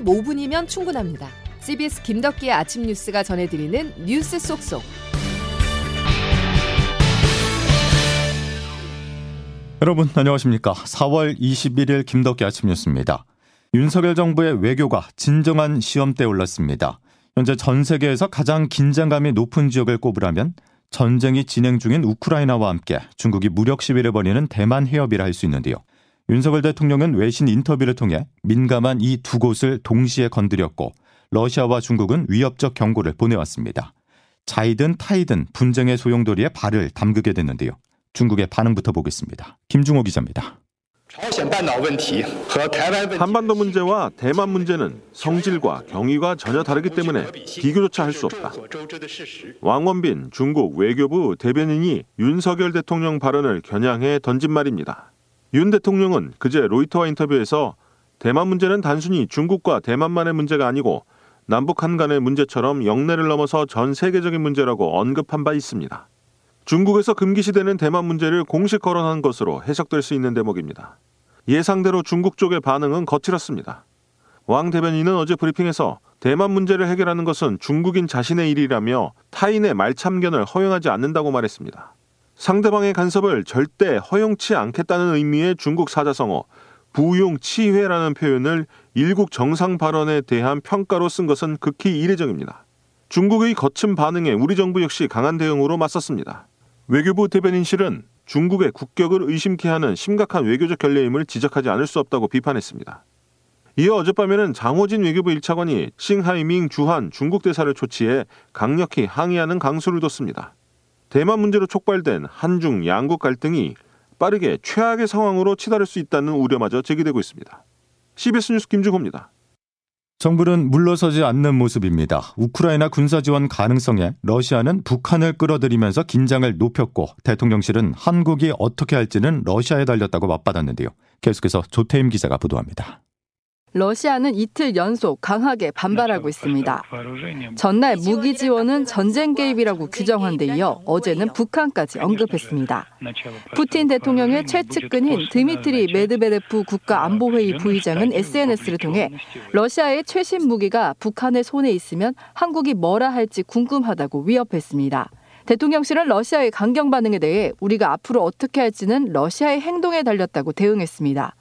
15분이면 충분합니다. CBS 김덕기의 아침 뉴스가 전해드리는 뉴스 속속. 여러분 안녕하십니까? 4월 21일 김덕기 아침 뉴스입니다. 윤석열 정부의 외교가 진정한 시험대에 올랐습니다. 현재 전 세계에서 가장 긴장감이 높은 지역을 꼽으라면 전쟁이 진행 중인 우크라이나와 함께 중국이 무력 시위를 벌이는 대만 해협이라 할 수 있는데요. 윤석열 대통령은 외신 인터뷰를 통해 민감한 이 두 곳을 동시에 건드렸고 러시아와 중국은 위협적 경고를 보내왔습니다. 자이든 타이든 분쟁의 소용돌이에 발을 담그게 됐는데요. 중국의 반응부터 보겠습니다. 김중호 기자입니다. 한반도 문제와 대만 문제는 성질과 경위가 전혀 다르기 때문에 비교조차 할 수 없다. 왕원빈 중국 외교부 대변인이 윤석열 대통령 발언을 겨냥해 던진 말입니다. 윤 대통령은 그제 로이터와 인터뷰에서 대만 문제는 단순히 중국과 대만만의 문제가 아니고 남북한 간의 문제처럼 영내를 넘어서 전 세계적인 문제라고 언급한 바 있습니다. 중국에서 금기시되는 대만 문제를 공식 거론한 것으로 해석될 수 있는 대목입니다. 예상대로 중국 쪽의 반응은 거칠었습니다. 왕 대변인은 어제 브리핑에서 대만 문제를 해결하는 것은 중국인 자신의 일이라며 타인의 말참견을 허용하지 않는다고 말했습니다. 상대방의 간섭을 절대 허용치 않겠다는 의미의 중국 사자성어 부용치회라는 표현을 일국 정상 발언에 대한 평가로 쓴 것은 극히 이례적입니다. 중국의 거친 반응에 우리 정부 역시 강한 대응으로 맞섰습니다. 외교부 대변인실은 중국의 국격을 의심케 하는 심각한 외교적 결례임을 지적하지 않을 수 없다고 비판했습니다. 이어 어젯밤에는 장호진 외교부 1차관이 싱하이밍 주한 중국 대사를 초치해 강력히 항의하는 강수를 뒀습니다. 대만 문제로 촉발된 한중 양국 갈등이 빠르게 최악의 상황으로 치달을 수 있다는 우려마저 제기되고 있습니다. CBS 뉴스 김주호입니다. 정부는 물러서지 않는 모습입니다. 우크라이나 군사 지원 가능성에 러시아는 북한을 끌어들이면서 긴장을 높였고 대통령실은 한국이 어떻게 할지는 러시아에 달렸다고 맞받았는데요. 계속해서 조태임 기자가 보도합니다. 러시아는 이틀 연속 강하게 반발하고 있습니다. 전날 무기 지원은 전쟁 개입이라고 규정한 데 이어 어제는 북한까지 언급했습니다. 푸틴 대통령의 최측근인 드미트리 메드베데프 국가안보회의 부의장은 SNS를 통해 러시아의 최신 무기가 북한의 손에 있으면 한국이 뭐라 할지 궁금하다고 위협했습니다. 대통령실은 러시아의 강경 반응에 대해 우리가 앞으로 어떻게 할지는 러시아의 행동에 달렸다고 대응했습니다.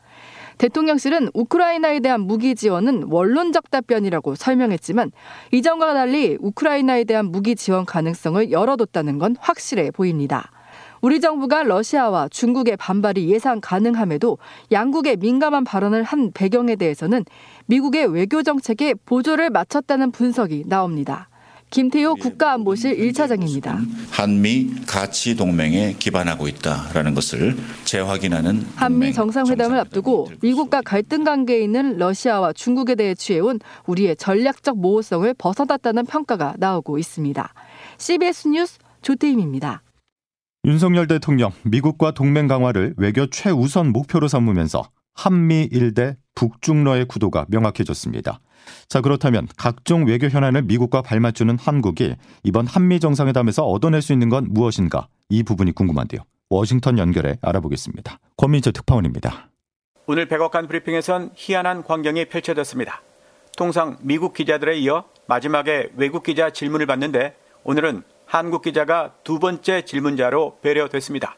대통령실은 우크라이나에 대한 무기 지원은 원론적 답변이라고 설명했지만 이전과 달리 우크라이나에 대한 무기 지원 가능성을 열어뒀다는 건 확실해 보입니다. 우리 정부가 러시아와 중국의 반발이 예상 가능함에도 양국의 민감한 발언을 한 배경에 대해서는 미국의 외교 정책에 보조를 맞췄다는 분석이 나옵니다. 김태호 국가안보실 1차장입니다. 한미 가치 동맹에 기반하고 있다라는 것을 재확인하는 한미 정상회담을 앞두고 미국과 갈등 관계에 있는 러시아와 중국에 대해 취해온 우리의 전략적 모호성을 벗어났다는 평가가 나오고 있습니다. CBS 뉴스 조태임입니다. 윤석열 대통령 미국과 동맹 강화를 외교 최우선 목표로 삼으면서 한미 일대 북중러의 구도가 명확해졌습니다. 자, 그렇다면 각종 외교 현안을 미국과 발맞추는 한국이 이번 한미 정상회담에서 얻어낼 수 있는 건 무엇인가? 이 부분이 궁금한데요. 워싱턴 연결해 알아보겠습니다. 권민재 특파원입니다. 오늘 백악관 브리핑에선 희한한 광경이 펼쳐졌습니다. 통상 미국 기자들에 이어 마지막에 외국 기자 질문을 받는데 오늘은 한국 기자가 두 번째 질문자로 배려됐습니다.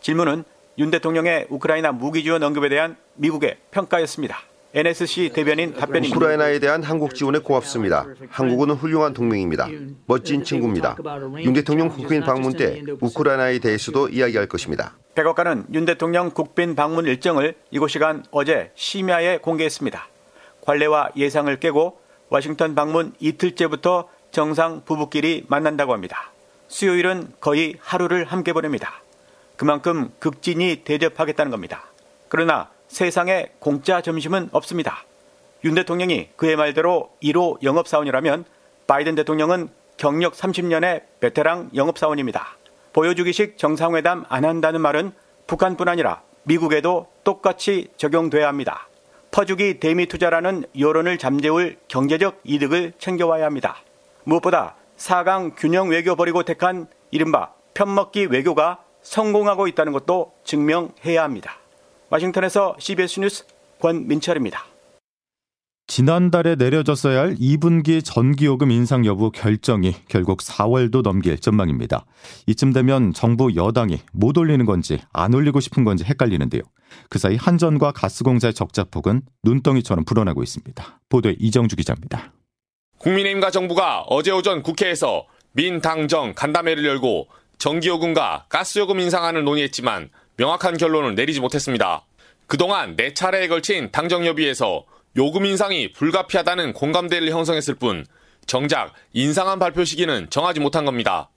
질문은 윤 대통령의 우크라이나 무기 지원 언급에 대한 미국의 평가였습니다. NSC 대변인 답변입니다. 우크라이나에 대한 한국 지원에 고맙습니다. 한국은 훌륭한 동맹입니다. 멋진 친구입니다. 윤 대통령 국빈 방문 때 우크라이나에 대해서도 이야기할 것입니다. 백악관은 윤 대통령 국빈 방문 일정을 이곳 시간 어제 심야에 공개했습니다. 관례와 예상을 깨고 워싱턴 방문 이틀째부터 정상 부부끼리 만난다고 합니다. 수요일은 거의 하루를 함께 보냅니다. 그만큼 극진히 대접하겠다는 겁니다. 그러나 세상에 공짜 점심은 없습니다. 윤 대통령이 그의 말대로 1호 영업사원이라면 바이든 대통령은 경력 30년의 베테랑 영업사원입니다. 보여주기식 정상회담 안 한다는 말은 북한뿐 아니라 미국에도 똑같이 적용돼야 합니다. 퍼주기 대미 투자라는 여론을 잠재울 경제적 이득을 챙겨와야 합니다. 무엇보다 4강 균형 외교 버리고 택한 이른바 편먹기 외교가 성공하고 있다는 것도 증명해야 합니다. 워싱턴에서 CBS 뉴스 권민철입니다. 지난달에 내려졌어야 할 2분기 전기요금 인상 여부 결정이 결국 4월도 넘길 전망입니다. 이쯤 되면 정부 여당이 못 올리는 건지 안 올리고 싶은 건지 헷갈리는데요. 그 사이 한전과 가스공사의 적자폭은 눈덩이처럼 불어나고 있습니다. 보도에 이정주 기자입니다. 국민의힘과 정부가 어제 오전 국회에서 민당정 간담회를 열고 전기요금과 가스요금 인상안을 논의했지만 명확한 결론을 내리지 못했습니다. 그동안 네 차례에 걸친 당정협의에서 요금 인상이 불가피하다는 공감대를 형성했을 뿐 정작 인상한 발표 시기는 정하지 못한 겁니다.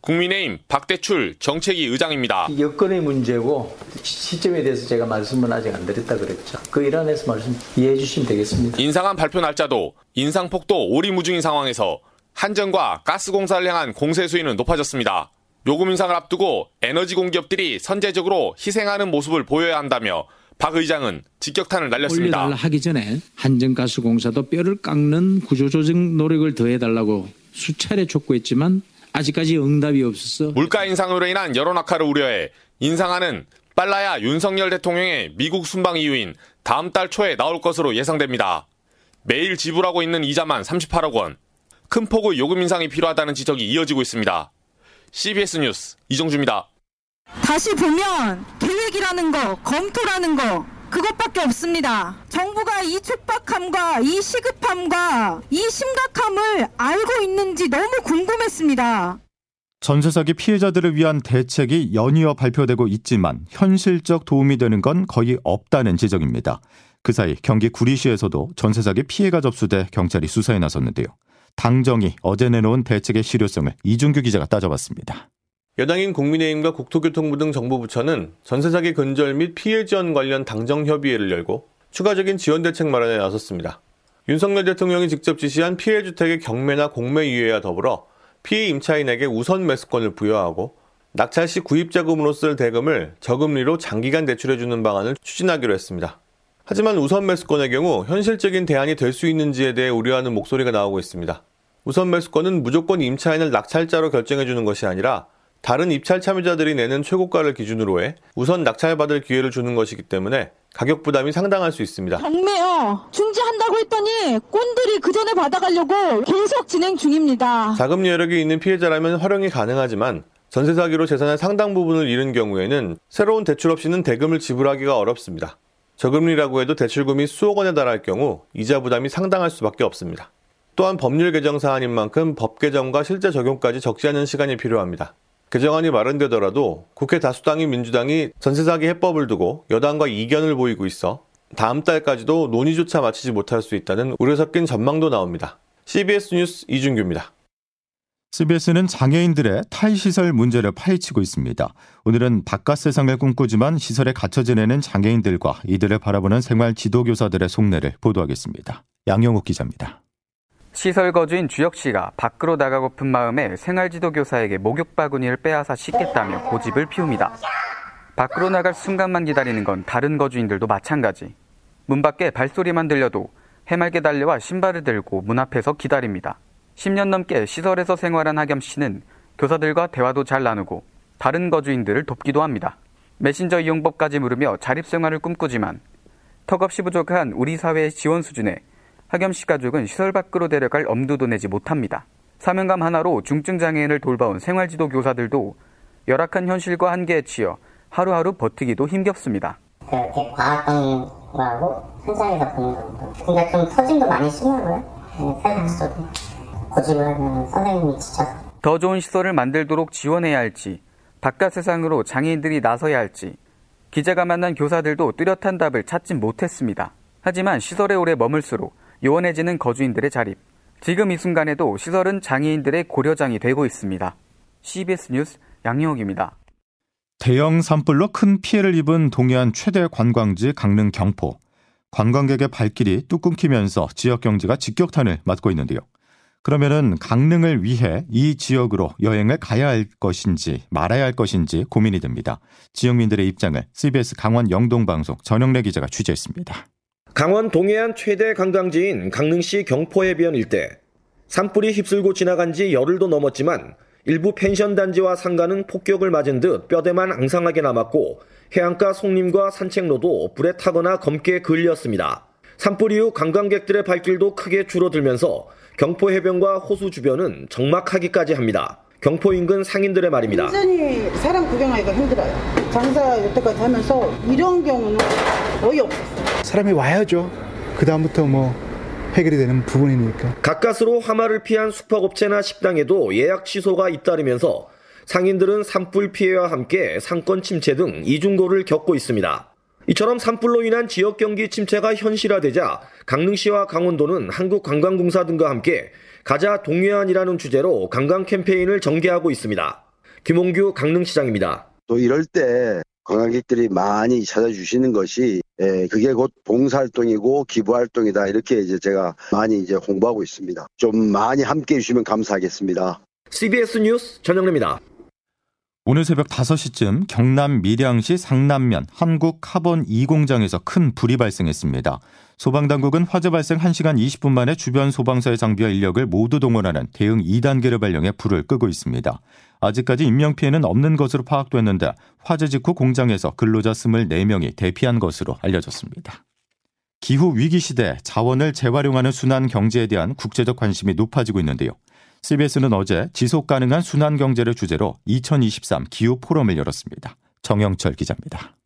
국민의힘 박대출 정책위 의장입니다. 여건의 문제고 시점에 대해서 제가 말씀은 아직 안 드렸다 그랬죠. 그 일환에서 말씀 이해해 주시면 되겠습니다. 인상한 발표 날짜도 인상폭도 오리무중인 상황에서 한전과 가스공사를 향한 공세 수위는 높아졌습니다. 요금 인상을 앞두고 에너지 공기업들이 선제적으로 희생하는 모습을 보여야 한다며 박 의장은 직격탄을 날렸습니다. 올려달라 하기 전에 한전가스공사도 뼈를 깎는 구조조정 노력을 더해달라고 수차례 촉구했지만 아직까지 응답이 없었어. 물가 인상으로 인한 여론 악화를 우려해 인상안은 빨라야 윤석열 대통령의 미국 순방 이후인 다음 달 초에 나올 것으로 예상됩니다. 매일 지불하고 있는 이자만 38억 원. 큰 폭의 요금 인상이 필요하다는 지적이 이어지고 있습니다. CBS 뉴스 이정주입니다. 다시 보면 계획이라는 거, 검토라는 거, 그것밖에 없습니다. 정부가 이 촉박함과 이 시급함과 이 심각함을 알고 있는지 너무 궁금했습니다. 전세 사기 피해자들을 위한 대책이 연이어 발표되고 있지만 현실적 도움이 되는 건 거의 없다는 지적입니다. 그 사이 경기 구리시에서도 전세 사기 피해가 접수돼 경찰이 수사에 나섰는데요. 당정이 어제 내놓은 대책의 실효성을 이준규 기자가 따져봤습니다. 여당인 국민의힘과 국토교통부 등 정부 부처는 전세 사기 근절 및 피해 지원 관련 당정 협의회를 열고 추가적인 지원 대책 마련에 나섰습니다. 윤석열 대통령이 직접 지시한 피해 주택의 경매나 공매 유예와 더불어 피해 임차인에게 우선 매수권을 부여하고 낙찰 시 구입 자금으로 쓸 대금을 저금리로 장기간 대출해주는 방안을 추진하기로 했습니다. 하지만 우선 매수권의 경우 현실적인 대안이 될 수 있는지에 대해 우려하는 목소리가 나오고 있습니다. 우선 매수권은 무조건 임차인을 낙찰자로 결정해주는 것이 아니라 다른 입찰 참여자들이 내는 최고가를 기준으로 해 우선 낙찰받을 기회를 주는 것이기 때문에 가격 부담이 상당할 수 있습니다. 경매요. 중지한다고 했더니 꼰들이 그 전에 받아가려고 계속 진행 중입니다. 자금 여력이 있는 피해자라면 활용이 가능하지만 전세 사기로 재산의 상당 부분을 잃은 경우에는 새로운 대출 없이는 대금을 지불하기가 어렵습니다. 저금리라고 해도 대출금이 수억 원에 달할 경우 이자 부담이 상당할 수밖에 없습니다. 또한 법률 개정 사안인 만큼 법 개정과 실제 적용까지 적지 않은 시간이 필요합니다. 개정안이 마련되더라도 국회 다수당인 민주당이 전세 사기 해법을 두고 여당과 이견을 보이고 있어 다음 달까지도 논의조차 마치지 못할 수 있다는 우려 섞인 전망도 나옵니다. CBS 뉴스 이준규입니다. CBS는 장애인들의 탈시설 문제를 파헤치고 있습니다. 오늘은 바깥 세상을 꿈꾸지만 시설에 갇혀 지내는 장애인들과 이들을 바라보는 생활 지도교사들의 속내를 보도하겠습니다. 양영욱 기자입니다. 시설 거주인 주혁 씨가 밖으로 나가고픈 마음에 생활 지도 교사에게 목욕 바구니를 빼앗아 씻겠다며 고집을 피웁니다. 밖으로 나갈 순간만 기다리는 건 다른 거주인들도 마찬가지. 문 밖에 발소리만 들려도 해맑게 달려와 신발을 들고 문 앞에서 기다립니다. 10년 넘게 시설에서 생활한 하겸 씨는 교사들과 대화도 잘 나누고 다른 거주인들을 돕기도 합니다. 메신저 이용법까지 물으며 자립생활을 꿈꾸지만 턱없이 부족한 우리 사회의 지원 수준에 하겸 씨 가족은 시설 밖으로 데려갈 엄두도 내지 못합니다. 사명감 하나로 중증 장애인을 돌봐온 생활지도 교사들도 열악한 현실과 한계에 치여 하루하루 버티기도 힘겹습니다. 그렇게 과학적인 거하고 현장에서 보는 거. 근데 좀 터짐도 많이 심하고요. 생각도 선생님이 지쳐서. 더 좋은 시설을 만들도록 지원해야 할지, 바깥 세상으로 장애인들이 나서야 할지, 기자가 만난 교사들도 뚜렷한 답을 찾지 못했습니다. 하지만 시설에 오래 머물수록 요원해지는 거주인들의 자립. 지금 이 순간에도 시설은 장애인들의 고려장이 되고 있습니다. CBS 뉴스 양영욱입니다. 대형 산불로 큰 피해를 입은 동해안 최대 관광지 강릉 경포. 관광객의 발길이 뚝 끊기면서 지역 경제가 직격탄을 맞고 있는데요. 그러면은 강릉을 위해 이 지역으로 여행을 가야 할 것인지 말아야 할 것인지 고민이 됩니다. 지역민들의 입장을 CBS 강원 영동방송 전영래 기자가 취재했습니다. 강원 동해안 최대 관광지인 강릉시 경포해변 일대. 산불이 휩쓸고 지나간 지 열흘도 넘었지만 일부 펜션 단지와 상가는 폭격을 맞은 듯 뼈대만 앙상하게 남았고 해안가 송림과 산책로도 불에 타거나 검게 걸렸습니다. 산불 이후 관광객들의 발길도 크게 줄어들면서 경포 해변과 호수 주변은 적막하기까지 합니다. 경포 인근 상인들의 말입니다. 완전히 사람 구경하기가 힘들어요. 장사 여태까지 하면서 이런 경우는 거의 없었어요. 사람이 와야죠. 그 다음부터 뭐 해결이 되는 부분이니까. 가까스로 화마를 피한 숙박업체나 식당에도 예약 취소가 잇따르면서 상인들은 산불 피해와 함께 상권 침체 등 이중고를 겪고 있습니다. 이처럼 산불로 인한 지역 경기 침체가 현실화되자 강릉시와 강원도는 한국관광공사 등과 함께 가자 동해안이라는 주제로 관광 캠페인을 전개하고 있습니다. 김홍규 강릉시장입니다. 또 이럴 때 관광객들이 많이 찾아주시는 것이 예, 그게 곧 봉사활동이고 기부활동이다 이렇게 이제 제가 많이 이제 홍보하고 있습니다. 좀 많이 함께 해 주시면 감사하겠습니다. CBS 뉴스 전영래입니다. 오늘 새벽 5시쯤 경남 밀양시 상남면 한국 카본 2공장에서 큰 불이 발생했습니다. 소방당국은 화재 발생 1시간 20분 만에 주변 소방서의 장비와 인력을 모두 동원하는 대응 2단계를 발령해 불을 끄고 있습니다. 아직까지 인명피해는 없는 것으로 파악됐는데 화재 직후 공장에서 근로자 24명이 대피한 것으로 알려졌습니다. 기후 위기 시대 자원을 재활용하는 순환 경제에 대한 국제적 관심이 높아지고 있는데요. CBS는 어제 지속 가능한 순환 경제를 주제로 2023 기후 포럼을 열었습니다. 정영철 기자입니다.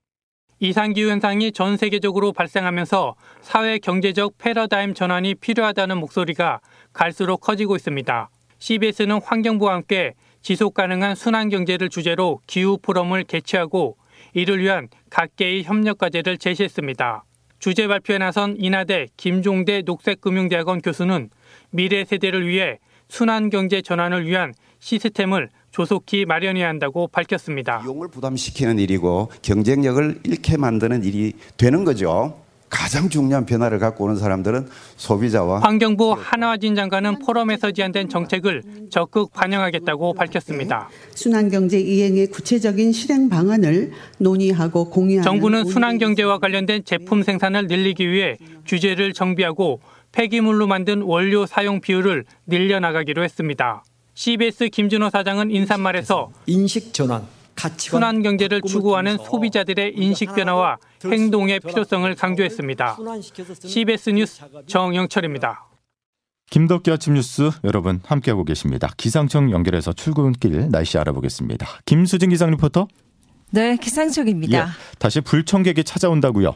이상기후 현상이 전 세계적으로 발생하면서 사회 경제적 패러다임 전환이 필요하다는 목소리가 갈수록 커지고 있습니다. CBS는 환경부와 함께 지속 가능한 순환 경제를 주제로 기후 포럼을 개최하고 이를 위한 각계의 협력 과제를 제시했습니다. 주제 발표에 나선 인하대 김종대 녹색금융대학원 교수는 미래 세대를 위해 순환 경제 전환을 위한 시스템을 조속히 마련해야 한다고 밝혔습니다. 비용을 부담시키는 일이고 경쟁력을 잃게 만드는 일이 되는 거죠. 가장 중요한 변화를 갖고 오는 사람들은 소비자와 환경부 한화진 장관은 포럼에서 제안된 정책을 적극 반영하겠다고 밝혔습니다. 순환경제 이행의 구체적인 실행 방안을 논의하고 공유하는 정부는 순환경제와 관련된 제품 생산을 늘리기 위해 규제를 정비하고 폐기물로 만든 원료 사용 비율을 늘려나가기로 했습니다. CBS 김준호 사장은 인사말에서 인식 전환, 순환 경제를 추구하는 소비자들의 인식 변화와 행동의 필요성을 강조했습니다. CBS 뉴스 정영철입니다. 김덕기 아침 뉴스 여러분 함께하고 계십니다. 기상청 연결해서 출근길 날씨 알아보겠습니다. 김수진 기상 리포터. 네, 기상청입니다. 예, 다시 불청객이 찾아온다고요.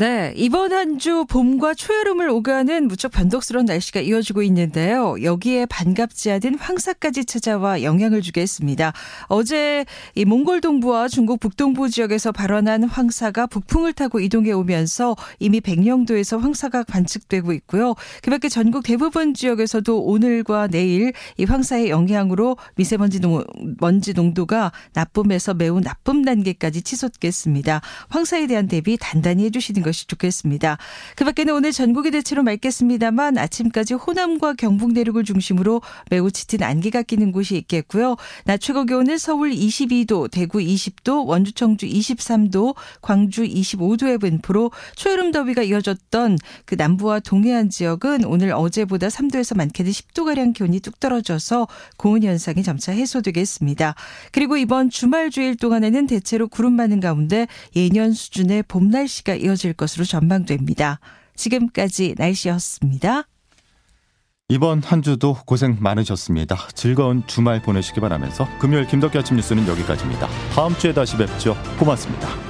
네, 이번 한 주 봄과 초여름을 오가는 무척 변덕스러운 날씨가 이어지고 있는데요. 여기에 반갑지 않은 황사까지 찾아와 영향을 주겠습니다. 어제 이 몽골 동부와 중국 북동부 지역에서 발원한 황사가 북풍을 타고 이동해 오면서 이미 백령도에서 황사가 관측되고 있고요. 그밖에 전국 대부분 지역에서도 오늘과 내일 이 황사의 영향으로 미세먼지 농, 먼지 농도가 나쁨에서 매우 나쁨 단계까지 치솟겠습니다. 황사에 대한 대비 단단히 해주시는 것. 것이 좋겠습니다. 그 밖에는 오늘 전국이 대체로 맑겠습니다만 아침까지 호남과 경북 내륙을 중심으로 매우 짙은 안개가 끼는 곳이 있겠고요. 낮 최고 기온은 서울 22도, 대구 20도, 원주 청주 23도, 광주 25도의 분포로 초여름 더위가 이어졌던 그 남부와 동해안 지역은 오늘 어제보다 3도에서 많게는 10도 가량 기온이 뚝 떨어져서 고온 현상이 점차 해소되겠습니다. 그리고 이번 주말 주일 동안에는 대체로 구름 많은 가운데 예년 수준의 봄 날씨가 이어질 것으로 전망됩니다. 지금까지 날씨였습니다. 이번 한 주도 고생 많으셨습니다. 즐거운 주말 보내시기 바라면서 금요일 김덕기 아침 뉴스는 여기까지입니다. 다음 주에 다시 뵙죠. 고맙습니다.